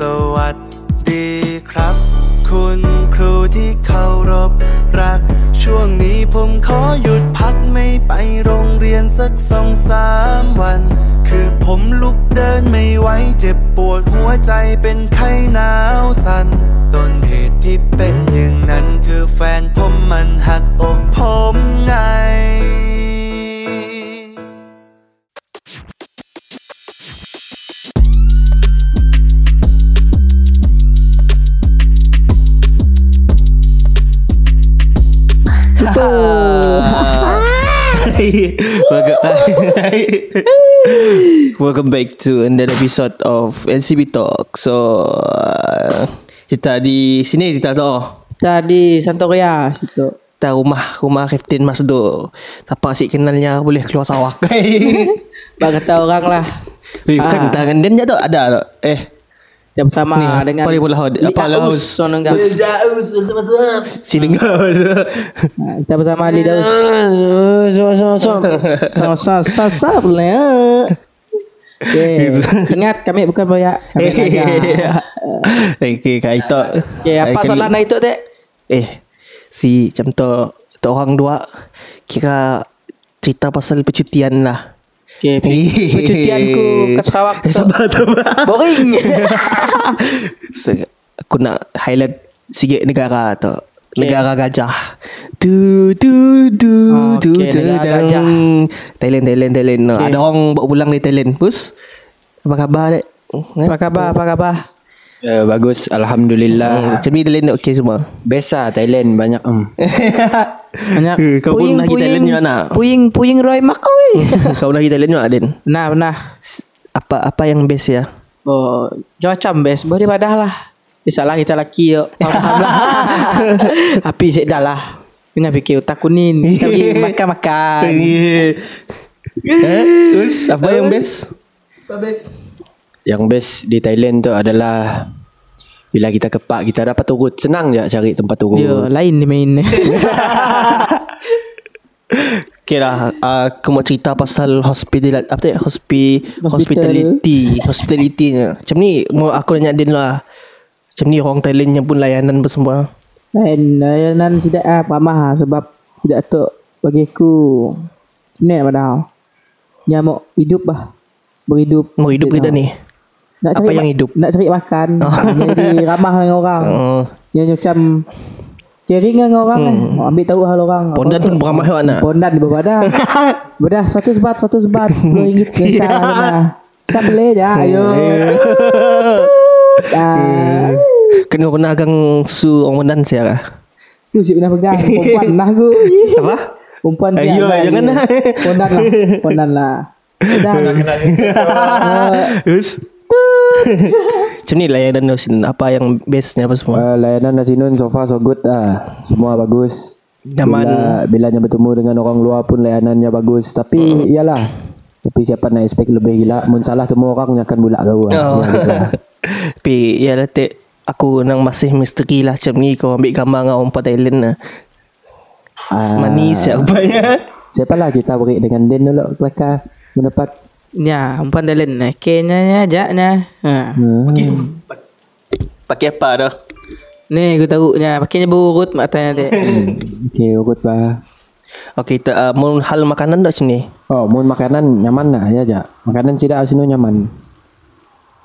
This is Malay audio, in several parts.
สวัสดีครับ คุณครูที่เคารพรัก ช่วงนี้ผมขอหยุดพักไม่ไปโรงเรียนสักสองสามวัน คือผมลุกเดินไม่ไหวเจ็บปวดหัวใจเป็นไข้หนาวสัน่นต้นเหตุที่เป็นอย่างนั้นคือแฟนผมมันหักอกผมไง welcome, welcome back to another episode of NCB Talk. So uh, kita di sini kita tu Jadi Santoria situ. kita rumah rumah Captain Masdo. Siapa sih kenalnya boleh keluar sawah. Bak kata orang lah. Eh, bukan Ah. tangan dia tu ada tu. Eh, Yang pertama Ni, dengan apa dia pula? Apa Laos? Sonongga. sini kau. Kita pertama leader. Sama-sama boleh. Okay. Ingat kami bukan boyak. Kami ngajar. Okay, kau itu. Okay, apa soalan dah itu dek? Eh, si macam tu, tu orang dua kira cerita pasal percutian lah. Okay, pe- percutianku ke Sarawak. Eh, tu sabar, sabar. Boring. so, aku nak highlight sikit negara tu. Negara gajah. Du du du Oh, du okay, du negara dang. gajah. Thailand Thailand Thailand. No. Okay. Ada orang bawa pulang dari Thailand. Bus. Apa khabar dek? Eh? Apa khabar? Apa khabar? Uh, bagus Alhamdulillah Macam ni Thailand okey semua. Best lah Thailand banyak um. Banyak Eh, kau pun nak pergi Thailand juga nak? Puying puying Roy Makau weh. Kau nak pergi Thailand juga Adin? Benar benar. S- Apa apa yang best ya? Oh, macam best. Boleh padah lah. Biasalah kita. Faham lah. Tapi sik dah lah. Jangan fikir otak kuning. Kita pergi makan-makan. eh? Terus apa yang best? Yang best di Thailand tu adalah Bila kita kepak Kita dapat turut Senang je cari tempat turut Ya, lain dia main. Okay lah uh, Aku mau cerita pasal hospital Apa tu Hospi, Hospital. Hospitality Hospitality Macam ni Aku nanya Din lah Macam ni orang Thailand yang pun layanan apa semua lain layanan tidak ah ramah ah, sebab tidak tu bagi aku. Ni pada Nyamuk hidup bah. Berhidup. Mau hidup Maksud, kita ni Nak Apa cari yang ma- hidup? Nak cari makan. Jadi ramah dengan orang. uh, Yang macam Caring dengan orang kan. Ambil tahu hal orang. Pondan pun beramah awak nak Pondan di berbadah. Berdah satu sebat, satu sebat. Sepuluh ringgit ke sana. Sambil je. Ayo. Ah, Kena pernah agang Su orang Pondan saya lah Aku si pernah pegang. Perempuan lah aku. Apa? Perempuan Ayo, siap lah. jangan lah. Pondan lah. Pondan lah. Pondan. Terus Macam ni layanan di sini Apa yang bestnya apa semua? Uh, Layanan nasi nun so far so good lah Semua bagus. Nyaman. Bila, bilanya bertemu dengan orang luar pun layanannya bagus. Tapi iyalah. Tapi siapa nak expect lebih gila? Mun salah temu orang akan bulak kau lah. Oh. Ya, lah. Tapi ya lah tek Aku nang masih misteri lah Macam ni. Kau ambil gambar dengan orang Thailand lah Ah, Manis ya? Rupanya Siapalah kita beri dengan Den dulu Kelakar Mendapat Ya, umpan dalam ni. Kenya nya, jaknya. Ha. hmm. Pakai apa dah Ni aku tahu nya. Pakainya berurut matanya dia. Okay urut bah Okay kita uh, Mau hal makanan dah macam ni Oh mun makanan nyaman lah ya ja Makanan tidak sini nyaman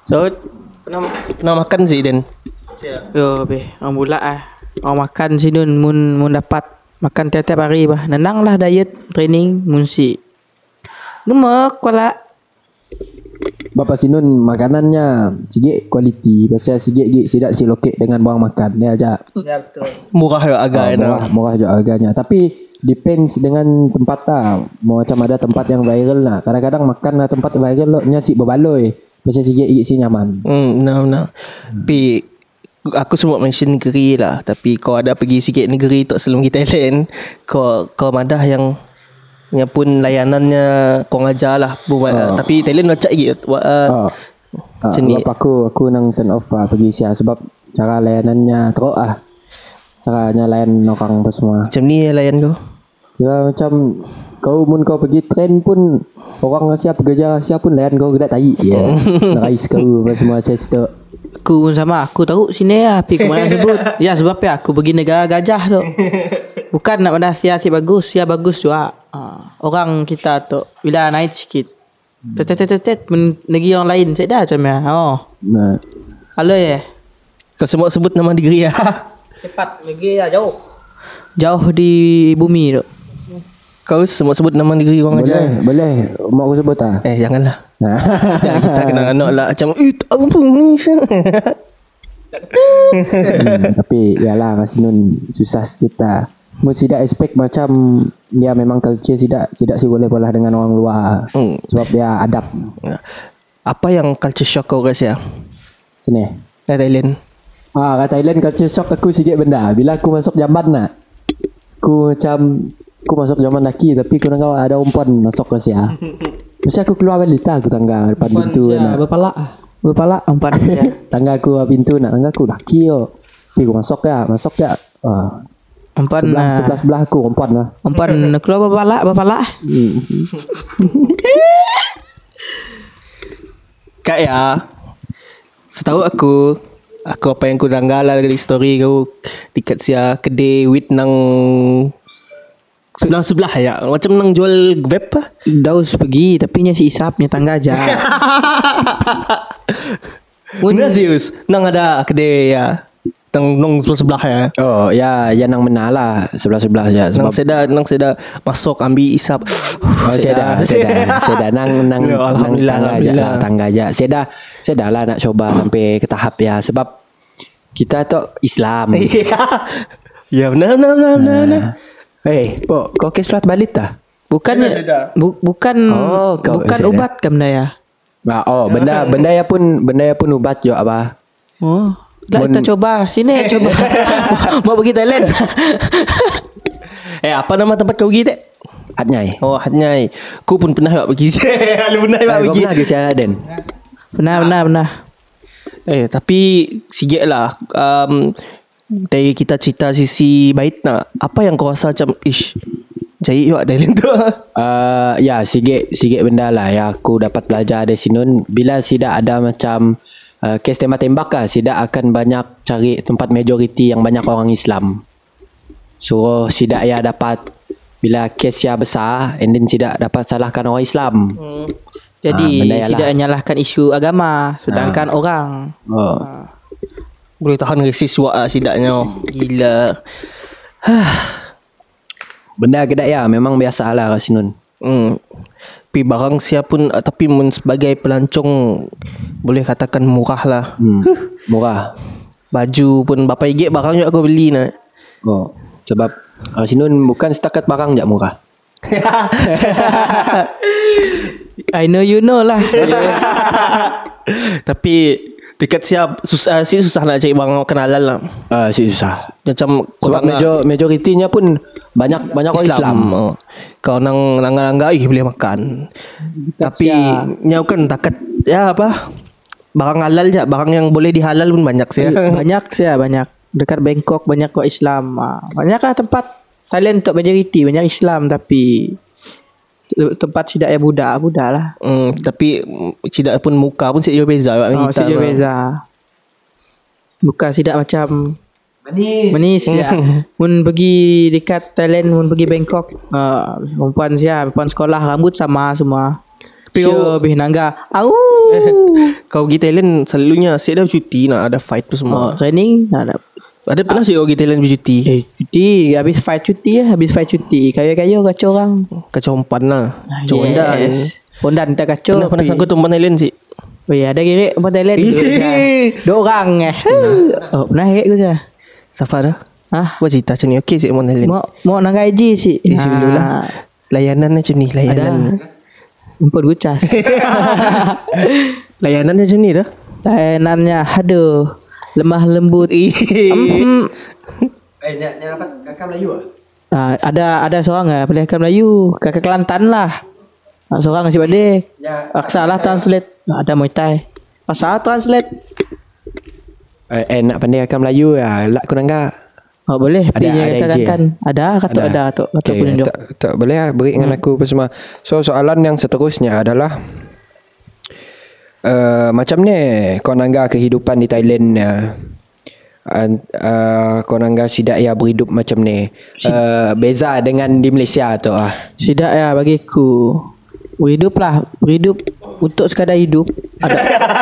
So Pernah, pernah makan sih Den Yo, be. Orang bulat ah. Orang makan sini mun mun dapat makan tiap-tiap hari bah. Nenang lah diet training mun si. Gemek kuala. Bapak Sinun makanannya Sikit kualiti. Pasal sikit gig Sidak si lokek dengan bawang makan. Ya ja Ya betul. Murah ya agak Ah, enak murah, murah je harganya. Tapi Depends dengan tempat lah Macam ada tempat yang viral lah. Kadang-kadang makan lah tempat viral lo Nya si berbaloi. Pasal sikit gig si nyaman. Hmm, no, no. Tapi aku semua mention negeri lah. Tapi kau ada pergi sikit negeri tu sebelum kita Thailand, kau kau madah yang yang pun layanannya kau ngajar lah. Buat, Tapi Thailand macam lagi. Uh. Ah, Macam ni. aku aku nang turn off lah pergi sia sebab cara layanannya teruk ah. Caranya layan orang apa semua. Macam ni layan kau. Kira macam kau mun kau pergi train pun orang siap pekerja siap pun layan kau gedak tai. Ya. Rais kau apa semua saya. Aku pun sama Aku tahu sini lah Tapi kemana sebut Ya sebab ya Aku pergi negara gajah tu Bukan nak pada Sia si bagus Sia bagus juga ha. Orang kita tu Bila naik sikit Tet tet tet tet Men- Negeri orang lain Saya dah macam ya Oh Nah. Halo ya Kau semua sebut nama negeri lah Cepat negeri ya jauh Jauh di bumi tu Kau semua sebut nama negeri orang Boleh, aja boleh. Mak aku sebut tak? Eh janganlah Nah. Jangan kita kena anak lah Macam Eh tak apa ni Hmm, tapi yalah Rasinun susah sikit lah. Mesti tidak expect macam ya memang culture tidak tidak sih boleh pola dengan orang luar. Hmm. Sebab dia adab Apa yang culture shock kau rasa sini. Dari Thailand Ah, kat Thailand culture shock aku sikit benda. Bila aku masuk jamban nak. Aku macam aku masuk jamban laki tapi aku kau ada umpan masuk ke sia. Mesti aku keluar balik tak aku tangga depan pintu Ya nak. berpalak ah. Berpalak Empat ya. Tangga aku pintu nak tangga aku laki yo. Tapi aku masuk ya, masuk ya. Ah, Empat sebelah nah. sebelah sebelah aku umpan lah. Empat keluar berpalak Berpalak Kak ya. Setahu aku Aku apa yang ku danggal lah dari story kau Dekat sia kedai wit nang Sebelah-sebelah ya. Macam nang jual vape lah. Daus pergi Tapi nya si Isap Nya tangga aja. Benar serius Nang ada kedai ya Nang, nang sebelah-sebelah ya? Oh ya ya nang menang lah. Sebelah-sebelah je Nang sebab seda Nang seda. Masuk ambil isap. Oh, dah, saya dah nang nang Ya, nang Alhamdulillah, tangga aja lah, tangga aja. Saya dah lah nak coba sampai ke tahap ya. Sebab kita tu Islam. Ya. Ya benar benar benar benar, benar. Eh, pok, kau ke surat balik tak? Bukan bu, Bukan Oh, kau- Bukan dah. ubat ke benda ya? Ah, oh, benda benda ya pun benda ya pun ubat jo apa? Oh Lah kita coba Sini coba Mau pergi Thailand Eh apa nama tempat kau pergi tak? Atnyai. Oh Hatnyai Ku pun pernah buat pergi. Lu pernah buat Eh, kau pergi. pernah ke Sierra Den? Benar benar benar Eh tapi Sikit lah. Um, Dari kita cerita sisi baik nak Apa yang kau rasa macam Ish Jahit juga Thailand tu. Uh, ya, sikit sikit benda lah. Yang aku dapat belajar dari sini. Bila tidak ada macam uh, kes tembak-tembak lah, tidak akan banyak cari tempat majoriti yang banyak orang Islam. So, tidak ya dapat bila kes ya besar, and then tidak dapat salahkan orang Islam. Jadi Ah, benda ya lah. Nyalahkan isu agama Sedangkan orang Oh. Boleh tahan resis buat lah Sidaknya Gila Benda kedai ya, memang biasa lah sini. hmm. Tapi barang siap pun uh, Tapi men sebagai pelancong Boleh katakan murah lah Hmm. Murah. Baju pun Berapa ringgit barang juga aku beli nak Oh. Sebab kat sini bukan setakat barang je murah. I know you know lah Tapi Dekat siap susah sih susah nak cari barang makan halal lah. Ah, uh, susah. Macam Sebab major, majoritinya pun banyak banyak orang Islam. Oh. Kau nang langgar-langgar ih boleh makan. Tapi nyau kan takat ya apa? Barang halal je, barang yang boleh dihalal pun banyak sih. Banyak sih banyak Dekat Bangkok banyak kok Islam Ah, Banyak lah tempat Thailand untuk majoriti Banyak Islam tapi Tempat tidak ya Buddha Buddha lah Hmm, tapi tidak pun muka pun sikit beza Oh, sejauh lah. beza Bukan tidak macam Manis. Manis ya. Mun pergi dekat Thailand Mun pergi Bangkok uh, Perempuan siya Perempuan sekolah Rambut sama semua. Tapi kau- lebih nangga. Au! Kau pergi Thailand selalunya siap dah cuti nak ada fight tu oh, semua. Training nah, nah. Ada pernah sih kau pergi Thailand bercuti? Eh cuti Habis fight cuti ya Habis fight cuti. Kayu-kayu kacau orang. Kacau umpan lah. Kacau yes. Pondan tak kacau. Pernah pernah sangkut umpan Thailand sih. Oh ya ada kira Umpan Thailand Dua orang eh. Oh pernah kira aku saya Siapa dah? Ah, Buat cerita macam ni Okey sih umpan Thailand. Mau mau nak gaji sih Eh, sini dulu lah. Layanan macam ni, layanan. Empat gucas Layanan macam ni dah. Layanannya Aduh Lemah lembut Hmm. Eh, nak nak dapat kakak Melayu ah? Ah, ada ada seorang ah pilihan Melayu, kakak Kelantan lah. Ah, seorang ngasih pada. Ya, Paksa lah translate. Ah, ada Muay Thai. Paksa translate. Eh, eh nak pandai kakak Melayu ya. Lak ku nangga. Oh boleh. Ada- Pilih ada izin? Kelantan. Ada kata ada tu. Kata Okay, tak, tak boleh lah beri dengan aku apa semua. So soalan yang seterusnya adalah uh, macam ni kau nangga kehidupan di Thailand uh, uh, uh, kau nangga sidak ya berhidup macam ni uh, beza dengan di Malaysia tu ah Tidak ya bagiku Berhidup lah Berhidup Untuk sekadar hidup Ada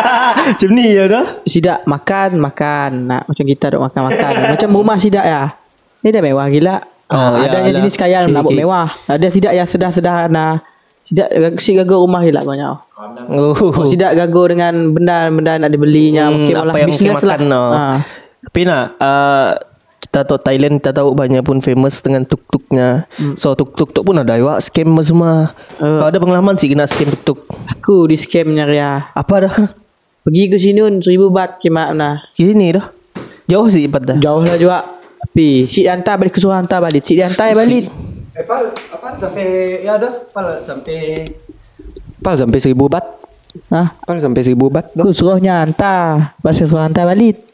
Macam ni ya dah. Sidak makan Makan Nak macam kita duk makan-makan Macam rumah sidak ya Ni dah mewah gila Oh, oh, ya Adanya lah. jenis kaya Okay, Nak okay. mewah Ada sidak yang sederhana Sidak Si gagal rumah gila kau nyau Oh. oh. Sidak gagal dengan Benda-benda nak dibelinya Hmm, Mungkin malah bisnes lah lah. ha. Tapi nak uh, kita tahu Thailand kita tahu banyak pun famous dengan tuk-tuknya. Hmm. So tuk-tuk tu pun ada juga scam semua. Uh. Kau ada pengalaman sih kena scam tuk-tuk. Aku di scamnya Ria Apa dah? Pergi ke sini Seribu bat Kimak nah Di sini dah. Jauh sih pada. Jauh lah juga Tapi Cik hantar balik Kesuruh hantar balik dia hantar balik Eh, pal, apa sampai ya dah, pal sampai pal sampai seribu bat, Ha? pal sampai seribu bat. Aku suruhnya hantar Pasal suruh hantar balik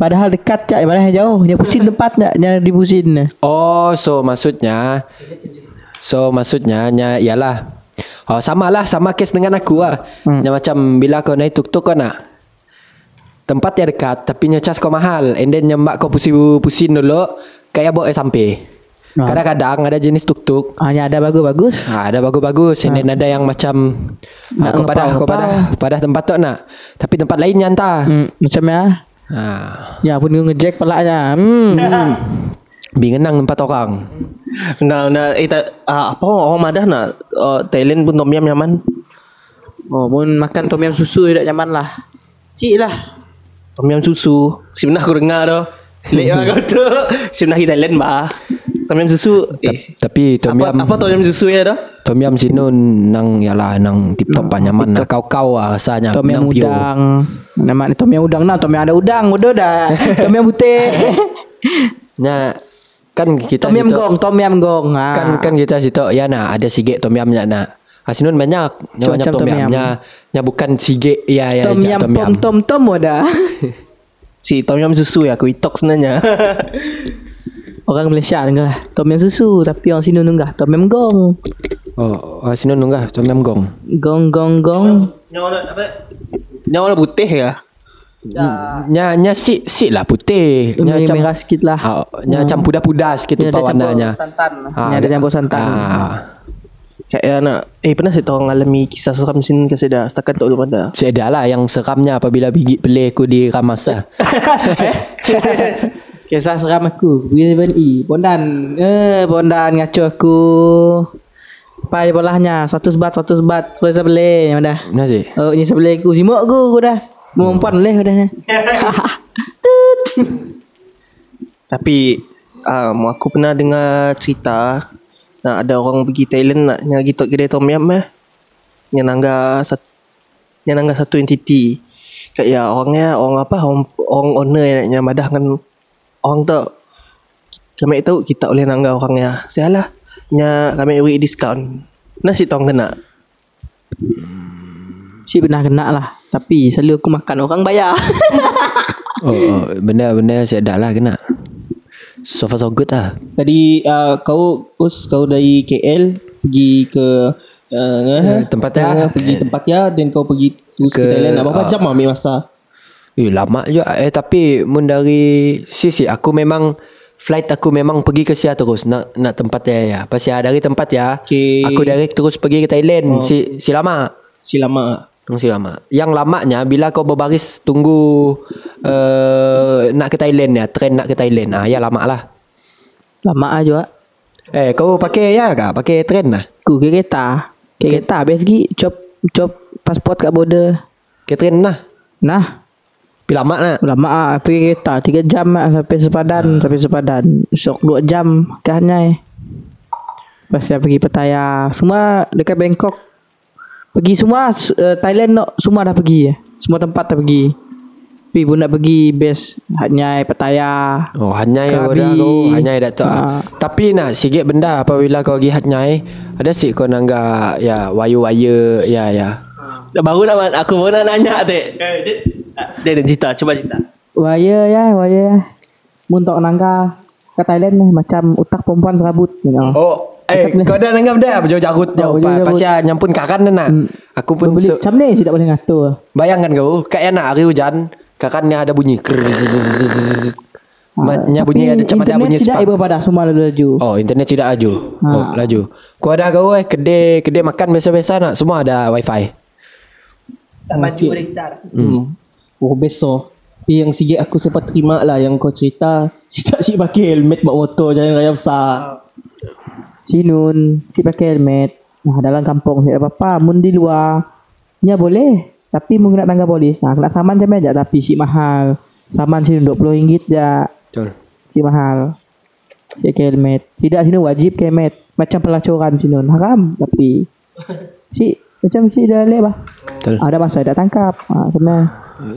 Padahal dekat je Mana yang jauh Dia pusing tempat tak Yang dipusin Oh, so maksudnya So maksudnya nya ialah Oh sama lah sama kes dengan aku lah. Hmm. Nya macam bila kau naik tuk-tuk kau nak tempat yang dekat tapi nya cas kau mahal and then nya mbak kau pusing-pusing dulu kayak bawa sampai. Ah. Kadang-kadang ada jenis tuk-tuk Hanya ada bagus-bagus Ha, ada bagus-bagus and then ada yang macam Nak nak kau pada kau ngepau-ngepau. pada pada tempat tu nak. Tapi tempat lain nya hantar. hmm, Macam ya Ha. Ya pun dia ngejek pelaknya hmm. Bingenang tempat orang. Nah, nah, eh, tak, ah, apa orang madah nak uh, Thailand pun tom yam nyaman. Oh pun makan tom yam susu Tidak nyaman lah Cik lah Tom yam susu. Sebenarnya aku dengar dah. Lek kau tu. Sebenarnya Thailand bah. Tom yam susu. Eh, Tapi tom apa, yam apa tom yam susu ya dah? Tom yam sinun nang yalah nang tip top hmm, nyaman lah kau-kau lah rasanya Tom pure. udang Nama ni tom yam udang nah Tom yam ada udang Udah dah Tom yam putih Nya kan kita Tom yam situ- gong Tom yam gong ha. kan kan kita situ ya nak ada sige tom yam nya nak. Asinun banyak, nya banyak tom tom yam yam. nya nya bukan sige ya ya Tom pom tom tom ada Si tom yam susu ya aku itok sebenarnya. Orang Malaysia dengar Tom yam susu Tapi orang sini dengar Tom yam gong Oh, asinun nunggah tom yam gong. Gong gong gong Yang warna apa? Yang warna putih ya. Nya nya si si lah putih. Nya Ini macam merah sikit lah Ah, nya macam puda-puda sikit campur warnanya. santan Ini ada campur santan Ah, Kayak ya nak Eh pernah saya tahu orang alami Kisah seram sini ke saya dah Setakat tak belum ada saya dah lah yang seramnya apabila bigi pelih aku di ramas lah. Kisah seram aku. Pergi 7E Bondan. Eh Bondan ngaco aku. Apa di bolahnya. Satu sebat Satu sebat. Sebelah sebelah Yang dah. Mana? Sih? Oh ini sebelah aku. Simuk aku Aku dah. Mengumpan boleh Aku dah. Tapi um, Aku pernah dengar cerita Nak ada orang pergi Thailand Nak nyari tok kedai tom yam eh. Yang nangga satu Yang nangga satu entiti. Kat ya orangnya Orang apa Orang, orang owner yang nak madah kan Orang tu Kami tahu kita boleh nangga orangnya Sialah Nya kami beri diskaun Nasi tong kena Cik pernah kena lah Tapi selalu aku makan Orang bayar Oh, oh benda-benda saya dah lah kena. So far so good lah. Tadi uh, kau Us kau dari KL pergi ke uh, Eh, tempat ya. pergi tempat ya dan kau pergi terus ke, Ke- Thailand berapa ah. jam ambil masa? Eh lama juga eh tapi mun dari si si aku memang flight aku memang pergi ke Sia terus nak nak tempat ya ya. Pasal dari tempat ya. Okay. Aku direct terus pergi ke Thailand. Oh. Si si lama. Si lama. Tunggu si lama. Yang lamanya bila kau berbaris tunggu uh, nak ke Thailand ya, train nak ke Thailand. Ah ya lama lah. Lama lah juga Eh kau pakai ya kah? Pakai train lah. Ke kereta Ke kereta habis lagi Cop Cop pasport kat border Ke train lah. Nah Tapi lama lah. Lama ah pergi kereta 3 jam lah sampai sepadan sampai sepadan. Esok 2 jam ke Hanyai. Lepas saya pergi Pattaya. Semua dekat Bangkok. Pergi semua uh, Thailand no, semua dah pergi. Semua tempat dah pergi. Tapi pun nak pergi base Hanyai Pattaya. Oh hanyai Krabi. dah kau hanyai dah tak. Ah. Tapi nak sikit benda apabila kau pergi hanyai ada sik kau nangga ya wire-wire ya ya. Baru nak aku baru nak nanya teh. Dia ada cerita, cuba cerita. Waya ya, waya ya. Mun tok nangka ke Thailand ni macam utak perempuan serabut you know. Oh Eh, kau dah dengar dah jauh jarut jauh Oh, pa. jauh-jarut. Pasal nyampun kakan dah nak. Aku pun Beli macam ni sih tak boleh ngatur. bayangkan kau kayak nak hari hujan kakannya ada bunyi. Krrrr. Maknya bunyi ada macam ada bunyi Ah, tidak spark. ibu pada semua laju. Oh, internet tidak laju. Ha. Oh, laju. Kau ada kau eh kedai kedai makan biasa-biasa nak semua ada wifi. Maju rektar. Hmm. Oh besar. Tapi yang sikit aku sempat terima lah yang kau cerita si tak si pakai helmet bawa motor jangan raya besar. Sinun, si pakai helmet. Nah, dalam kampung tidak apa-apa. Mun di luar, nya boleh. Tapi mungkin nak tangga polis. Nah, kena saman jam aja tapi si mahal. Saman sini RM20 je. Betul. Si mahal. Dia pakai helmet. Tidak sini wajib pakai helmet. Macam pelacuran sinun. Haram. Tapi si macam si dah leh bah. Betul. Ada masa tak tangkap. Ha, sebenarnya.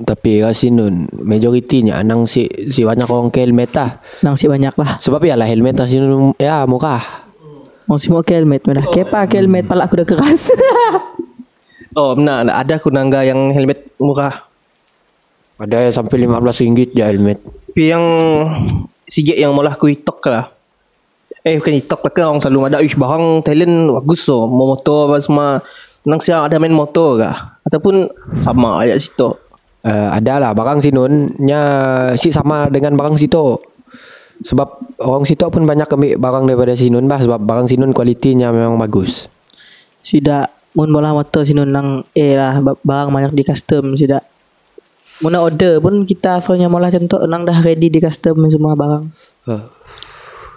Tapi kasi nun majoritinya anang si si banyak orang ke helmet lah. Nang si banyak lah. Sebab ya lah helmet lah sini ya murah. Mau semua pakai helmet. Mana? Kepa pakai helmet. Palak aku dah keras. Oh benar ada aku nangga yang helmet murah. Ada yang sampai RM15 je helmet. Tapi yang sikit yang malah aku itok lah. Eh bukan itok lah kan orang selalu ada Ish barang talent bagus so Mau motor apa semua Nang siapa ada main motor kah Ataupun sama aja situ Uh, ada lah barang sinun nya si sama dengan barang situ. Sebab orang situ pun banyak ambil barang daripada sinun bah sebab barang sinun kualitinya memang bagus. Sida mun bola motor sini nang eh lah ba- barang banyak di custom sida. Mun order pun kita asalnya malah contoh nang dah ready di custom semua barang. Uh.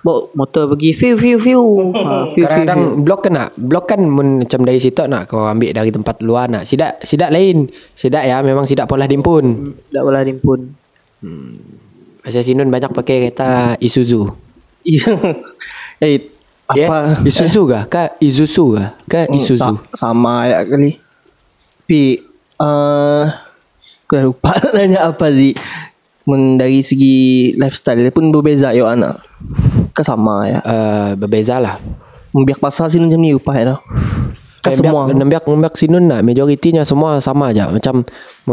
Bawa motor pergi view view view. Ha, view, view, view. Kadang-kadang blok kan nak Blok kan mun macam dari situ nak Kau ambil dari tempat luar nak Sidak Sidak lain Sidak ya Memang sidak pola dimpun Tak boleh dimpun. Pasal sinun banyak pakai kereta Isuzu Eh apa yeah? Isuzu kah? Kah Isuzu kah? Kah Hmm, Isuzu sa- sama ya kali. Tapi uh, aku dah lupa nak tanya apa sih. Men dari segi lifestyle dia pun berbeza yo anak. Kan sama ya. uh, Berbeza lah Membiak pasal sini macam ni upah ya. Kan semua. Nembiak Nembiak sinun nak Majoritinya semua sama aja Macam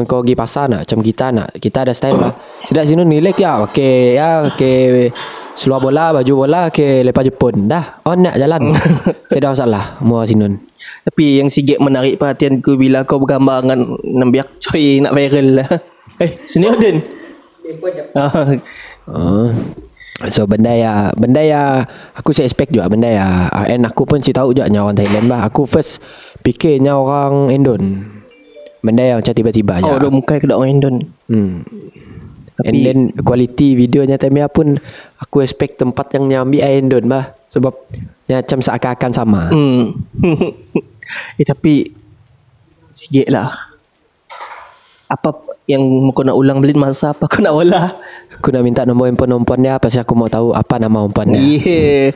kau pergi pasar nak Macam kita nak Kita ada style lah Sidak sinun relax ya Okay ya Okay Seluar bola Baju bola Okay Lepas Jepun Dah On nak jalan Saya dah masalah Mua sinun Tapi yang sikit menarik perhatian ku bila kau bergambar dengan Nembiak coy nak viral lah. Eh, sini Odin. Ah, Oh. So benda ya Benda ya Aku saya expect juga Benda ya And aku pun si tahu juga Nya orang Thailand bah Aku first Fikirnya orang Indon Benda yang macam tiba-tiba oh, dok muka ke orang Indon. Hmm. Tapi- And then quality videonya Temia pun aku expect tempat yang nyambi Indon bah sebab macam seakan-akan sama. Hmm. eh tapi sikit lah. Apa yang kau nak ulang beli masa apa kau nak olah? Aku nak minta nombor handphone dia pasal aku mau tahu apa nama handphone dia. Yeah.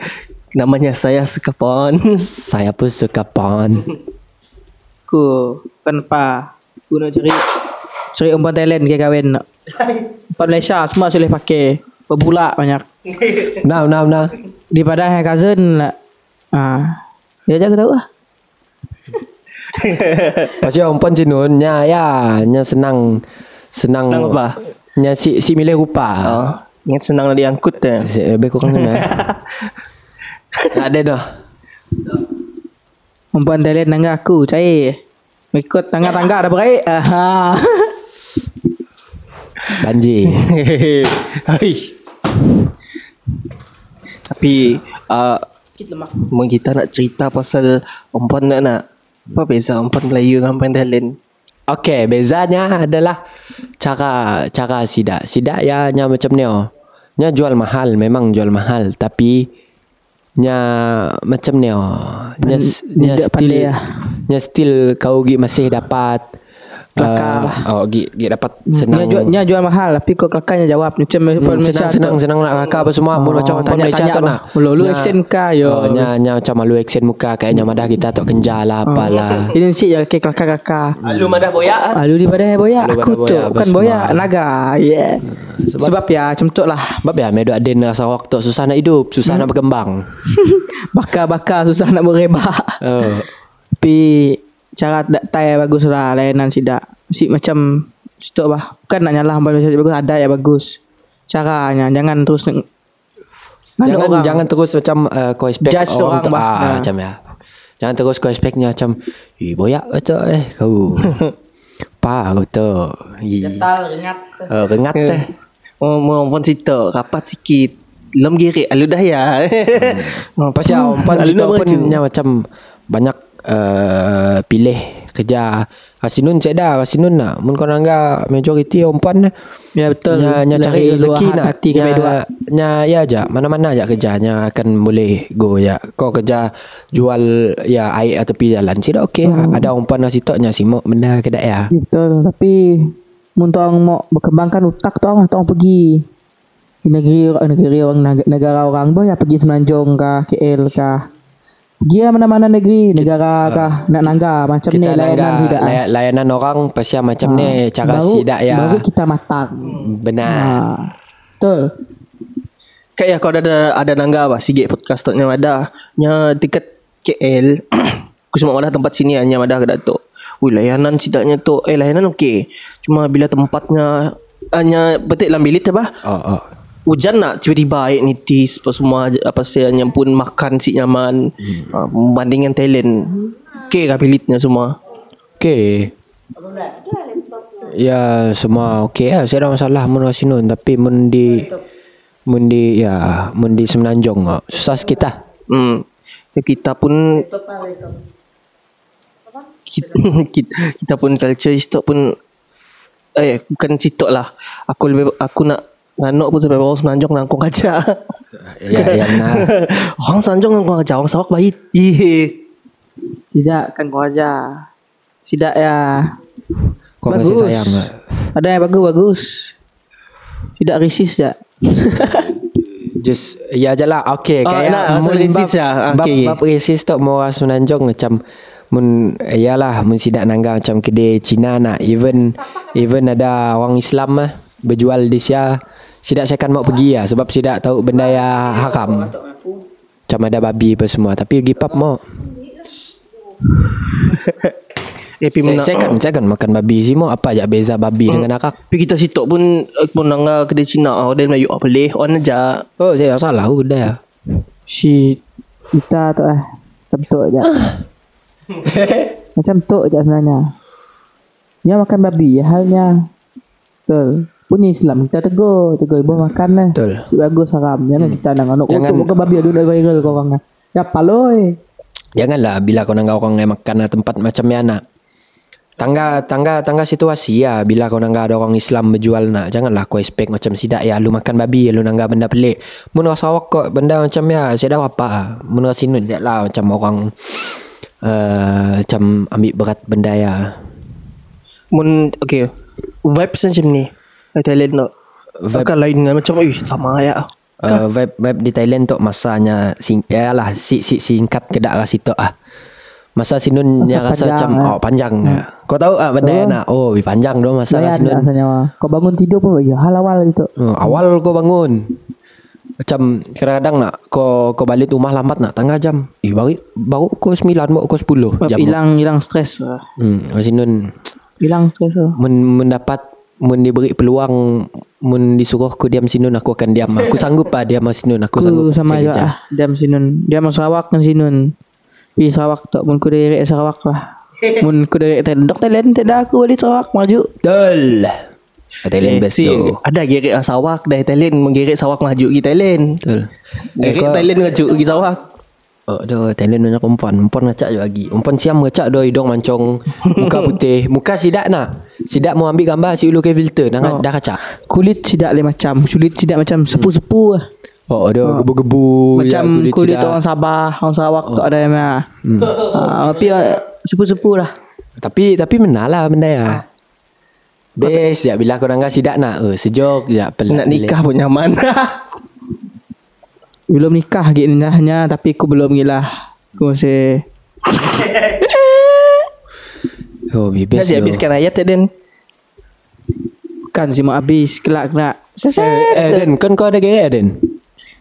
Namanya saya Sekapon. Saya pun suka pon. Ku kan apa? Ku nak cari cari umpan Thailand ke kahwin nak. Umpan Malaysia semua boleh pakai. Berbulak banyak. Nah, nah, nah. Daripada cousin. Ah. Dia aku tahu lah. Pasal handphone jenun nya ya, nya senang senang. Senang apa? Nya si si milih rupa. Oh, ingat senang nak diangkut eh. Si- Lebih kurang ni. Ada dah. Umpan Thailand tangga aku cair. Ikut tangga-tangga dah beraik. Aha. Banjir. Hai. Tapi uh, kita nak cerita pasal umpan nak nak apa beza umpan Melayu dengan umpan Thailand? Okey, bezanya adalah cara cara sidak. Sidak ya nya macam ni oh. Nya jual mahal, memang jual mahal, tapi nya macam ni oh. Nya nya still lah. nya still kau gi masih dapat Kelakar lah. Oh, gi gi dapat Senang. senang. Nya jual, nya jual mahal tapi kau kelakarnya jawab macam Hmm, umpan senang, senang, senang nak kakak apa semua. Mun Oh, macam orang Malaysia tu nak. Lu- lu accent kah, yo? Oh, nya, nya macam malu accent muka kayaknya madah kita tak kenja lah apalah. Ini sih ya ke kelakar-kelakar. Alu madah boyak. Alu di badan boyak Aku tu Bukan boyak Naga Yeah Sebab, ya macam tu lah Sebab ya medu adin rasa waktu susah nak hidup, susah nak berkembang. Bakar-bakar Susah nak berebak Oh. Tapi Cara tak tai bagus lah Layanan sidak Si macam Situ bah Bukan nak nyalah Umpan Malaysia bagus Ada yang bagus Caranya Jangan terus Nganu jangan orang. jangan terus macam uh, kau expect Judge orang tu, bah. ah, Ha. macam ya. Jangan terus kau expectnya macam eh boyak betul eh kau. pa kau tu. Eh, Tal ringat. uh, rengat. Oh, mau pun cerita rapat sikit. Lem girik alu dah ya. Hmm. Pasal umpan Alu kita nak pun nya macam banyak uh, pilih kerja. Asinun saya dah Asinun nak Mun kau nangga majoriti umpan Ya betul. Nya, nya cari rezeki nak hati kami dua. nya, nya ya aja Mana-mana aja kerjanya akan boleh go ya Kau kerja jual ya air atau tepi jalan Tidak okey Hmm. Ada umpan nasi tok nya simok benda kedai ya Betul. Tapi mun tong mau berkembangkan otak tong tong pergi di negeri negeri orang neg- negara orang boh ya pergi Semenanjung kah KL kah lah mana-mana negeri negara kah nak nangga macam ni layanan nangga tidak ah. lay- layanan orang Pasal macam ni Cara baru, sidak ya baru kita matang Benar ha. betul Kayak ya kau ada ada nangga apa Sigit podcast tu nya ada. Nya dekat KL. Aku semua ada tempat sini hanya ada ke datuk. Ui layanan sidaknya tu eh layanan okey. Cuma bila tempatnya hanya betik dalam bilik apa? Oh oh Hujan nak tiba-tiba air nitis apa semua apa saya pun makan si nyaman hmm. uh, banding dengan talent. Okey kah bilitnya semua. Okey Ya semua okey lah Saya ada masalah Mun Wasinun Tapi mun di Mun di Ya Mun di Semenanjung ah, Susah sikit lah Hmm. Kita pun kita, kita, kita pun culture sitok pun eh bukan sitok lah. Aku lebih aku nak nganok pun sampai bawah semenanjung nangkong kaca. Ya yang nak orang semenanjung nangkong kaca, orang sawak baik. Ye. tidak kan kau aja tidak ya Kau kasih sayang lah. ada yang bagus bagus tidak risis ya Just Ya je lah Okay Oh, kayak nak asal mun resist bab- lah. Ah, Bab, okay. bab resist tu Mau orang Semenanjung macam Mun Yalah Mun sidak nangga Macam kedai Cina nak Even Even ada orang Islam lah Berjual di sia Sidak saya akan mau pergi lah Sebab sidak tahu benda yang haram. Macam ada babi apa semua Tapi pergi pub mau Eh, pi saya, mena- saya, kan, saya kan makan babi semua Apa aja beza babi dengan akak? Pi kita sitok pun eh, pun nangga kedai Cina. Oh, dan Melayu apa boleh. On aja. Oh saya salah udah ya si kita tu eh. Macam tu aja macam tu aja sebenarnya. Dia makan babi ya halnya. Betul punya Islam kita tegur tegur ibu makan lah Betul. si bagus haram jangan kita nak anak Jangan- makan babi ada dah viral kau orang ya paloi Janganlah bila kau nangga orang yang makan lah tempat macam ni nak. Tangga tangga tangga situasi ya bila kau nangga ada orang Islam berjual nak. Janganlah kau expect macam sidak ya lu makan babi lu nangga benda pelik. Mun rasa awak kok benda macam ya saya dah apa ah. Mun rasa sinun dia lah macam orang uh, macam ambil berat benda ya. Mun okay. Vibes macam ni. Eh, Thailand tak. Vibe- Vibe. lain dengan macam eh sama ya. Uh, vibe vibe di Thailand tu masanya sing ya lah si si singkat kedak lah situ ah. Masa sinun Masa yang rasa macam eh. oh panjang. Kau tahu ah benda yang nak oh lebih panjang doh masa Layan sinun. rasanya kau bangun tidur pun ya hal awal gitu Hmm, awal kau bangun Macam kadang-kadang nak Kau kau balik rumah lambat nak Tengah jam Eh baru, baru kau 9 Baru kau 10 Sebab jam hilang hilang stres lah. Hmm Kasi nun hilang stres lah. men, mendapat Men diberi peluang Men disuruh aku diam sinun Aku akan diam Aku sanggup lah diam sinun Aku, Aku sanggup sama cari juga ah. Diam sinun. Dia mau Sarawak kan sinun. Pi Sarawak tak mun ku dari Sarawak lah. mun ku dari Thailand. Dok Thailand tidak aku balik Sarawak maju. Betul Thailand best si, tu Ada gerik ah, Sawak dari Thailand Menggerik Sawak maju pergi Thailand Betul Gerik kau- Thailand maju pergi Sawak Oh, dah Thailand banyak perempuan. Perempuan ngacak je lagi. Perempuan siam ngacak dah hidung mancong, muka putih. Muka sidak nak. Sidak mau ambil gambar si ulu ke filter. Dah, Oh. dah kacak. Kulit tidak lain macam. Kulit tidak macam sepu-sepu lah. Oh, ada gebu-gebu. Macam ya, kulit, sidak. orang Sabah, orang Sarawak tu ada yang mah. Ah, tapi ah, sepu-sepu lah. Tapi tapi menang lah benda ya. Best ya bila kau nangga sidak nak. Eh, sejuk je. Pelat Nak nikah pun nyaman Belum nikah lagi nikahnya tapi aku belum gila. Aku masih Oh, Nak best si tu. habiskan ayat ya Den kan si mau habis kelak kelak. Eh, Seset. eh, Den, kan kau ada gerek Den?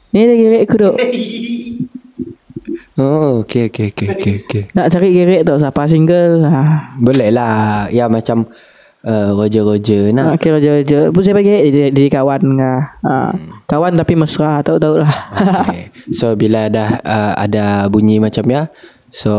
Ni lagi gerek aku duk. Oh, okey okey okey okey okey. Nak cari gerek tu siapa single. Ah. Boleh lah. Ya macam uh, Roger-Roger Nah. nah. Okay Roger Roger Pun saya bagi jadi kawan ngah. Ha. Kawan tapi mesra Tahu-tahu lah Okay. So bila dah uh, ada bunyi macam ya So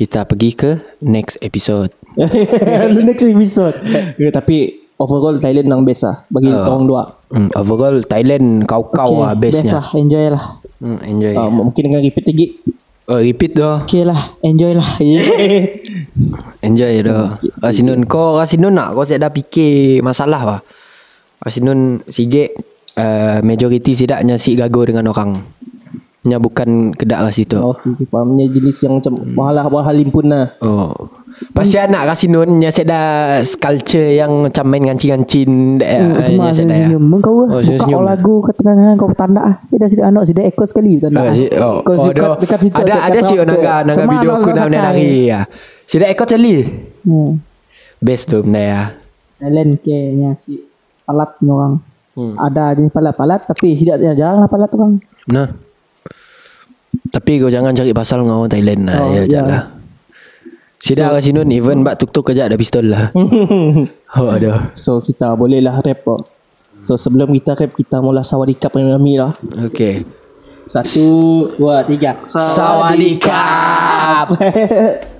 kita pergi ke next episode. Next episode yeah, Tapi Overall Thailand nang best lah Bagi uh, korang dua Hmm, overall Thailand kau-kau lah best bestnya. lah Enjoy lah Hmm, enjoy. uh, Mungkin dengan repeat lagi Oh, repeat doh. Okay lah Enjoy lah Enjoy doh. Rasinun kau Rasinun nak kau dah fikir masalah lah. Rasinun sige uh, majority sidaknya si gago dengan orang. Nya bukan kedak ras itu. Oh, okay, Ni jenis yang macam Wahalah-wahalah limpun lah Oh. Pasti anak Rasinun nya seda culture yang macam main ngancin-ngancin Oh, Semua nya seda ya. senyum Mung kau Oh, Buka senyum-senyum. lagu Kau tengah Kau tanda ah. Saya dah sudah anak Sudah ekor sekali tanda Oh, si, oh, Kau oh, dekat, dah. dekat situ ada ada si traktor. naga naga video aku orang dah sakai. nari ya. Sudah ekor celi. hmm. Best tu benda ya. Thailand kayaknya si Palat ni orang Hmm. Ada jenis palat-palat Tapi tidak jarang lah palat orang Nah. Tapi kau jangan cari pasal dengan orang Thailand lah. Oh, ya, ya. lah. Sida so, Rasinun even bak tuk-tuk kejap ada pistol lah. oh, aduh. So kita boleh lah rap oh. So sebelum kita rap Kita mula sawadikap dengan Ami lah Okay. Satu Dua Tiga Sawadikap.